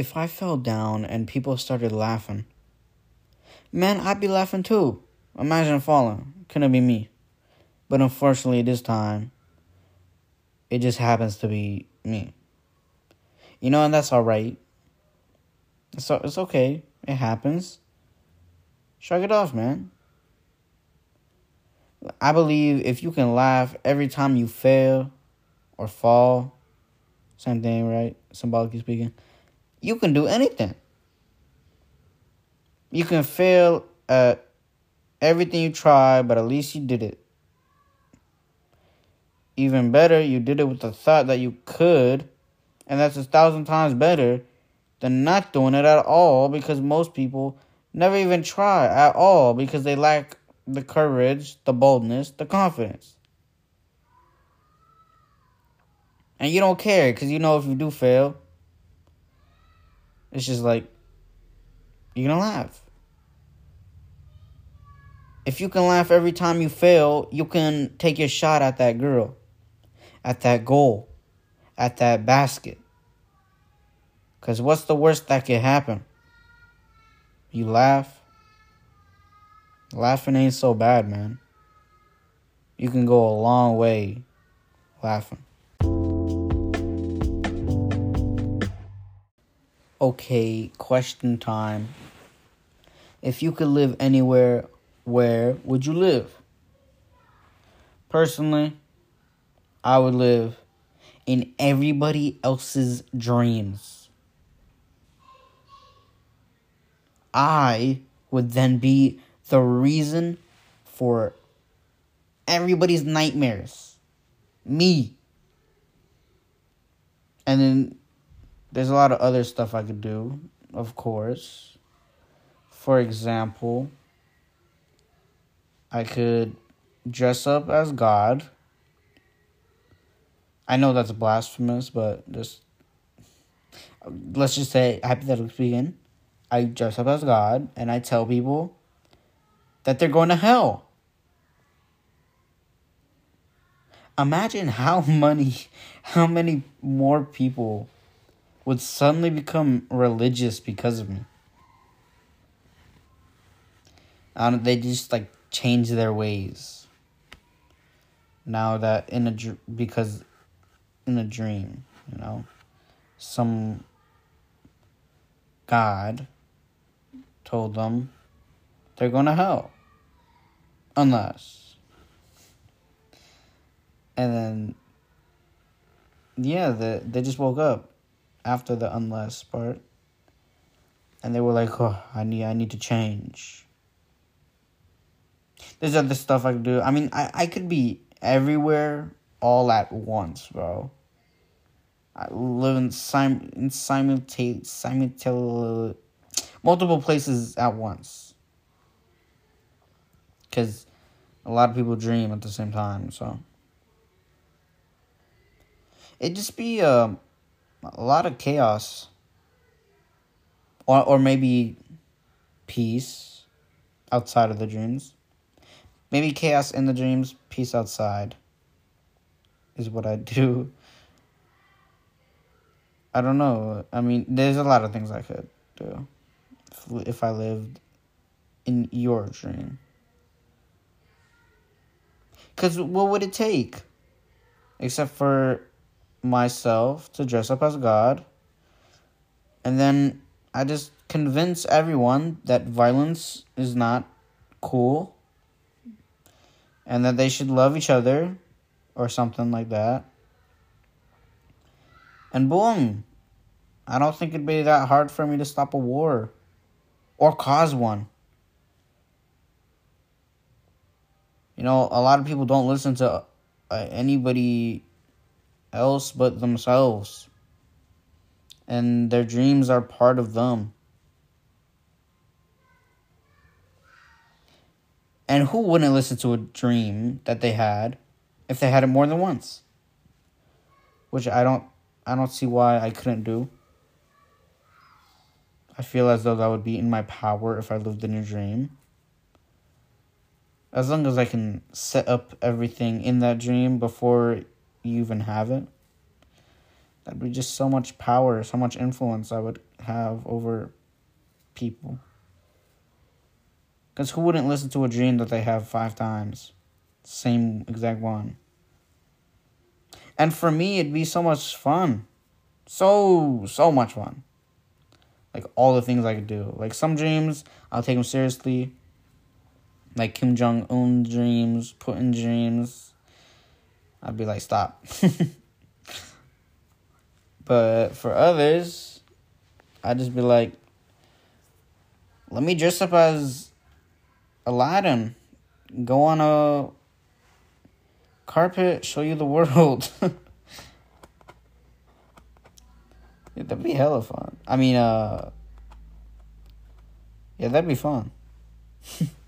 if I fell down and people started laughing, man, I'd be laughing too. Imagine falling. Couldn't be me. But unfortunately, this time, it just happens to be me. You know, and that's all right. It's, it's okay. It happens. Shrug it off, man. I believe if you can laugh every time you fail or fall, same thing, right? Symbolically speaking, you can do anything. You can fail at everything you try, but at least you did it. Even better, you did it with the thought that you could, and that's a thousand times better than not doing it at all because most people never even try at all because they lack the courage, the boldness, the confidence. And you don't care because you know if you do fail, it's just like, you're gonna laugh. If you can laugh every time you fail, you can take your shot at that girl, at that goal, at that basket. Because what's the worst that could happen? You laugh. Laughing ain't so bad, man. You can go a long way laughing. Okay, question time. If you could live anywhere, where would you live? Personally, I would live in everybody else's dreams. I would then be the reason for everybody's nightmares. Me. And then there's a lot of other stuff I could do, of course. For example, I could dress up as God. I know that's blasphemous, but just let's just say hypothetically speaking, I dress up as God and I tell people that they're going to hell. Imagine how many how many more people would suddenly become religious because of me. Um, they just like change their ways. Now that in a because in a dream, you know, some God told them they're going to hell. Unless. And then, yeah, the, they just woke up after the unless part. And they were like, oh, I need, I need to change. There's other stuff I could do. I mean, I, I could be everywhere all at once, bro. I live in, sim- in simultaneous, simultaneous, multiple places at once because a lot of people dream at the same time. So it just be uh, a lot of chaos, or or maybe peace outside of the dreams. Maybe chaos in the dreams, peace outside. Is what I do. I don't know. I mean, there's a lot of things I could do if, if I lived in your dream. Because what would it take? Except for myself to dress up as God. And then I just convince everyone that violence is not cool. And that they should love each other or something like that. And boom. I don't think it'd be that hard for me to stop a war or cause one. you know, a lot of people don't listen to uh, anybody else but themselves. And their dreams are part of them. And who wouldn't listen to a dream that they had if they had it more than once? Which I don't I don't see why I couldn't do. I feel as though that would be in my power if I lived in a dream as long as I can set up everything in that dream before you even have it, That'd be just so much power, so much influence I would have over people. Because who wouldn't listen to a dream that they have five times? Same exact one. And for me, it'd be so much fun. So, so much fun. Like all the things I could do. Like some dreams, I'll take them seriously. Like Kim Jong Un dreams, Putin dreams. I'd be like, stop. but for others, I'd just be like, let me dress up as Aladdin. Go on a carpet, show you the world. yeah, that'd be hella fun. I mean, uh, yeah, that'd be fun.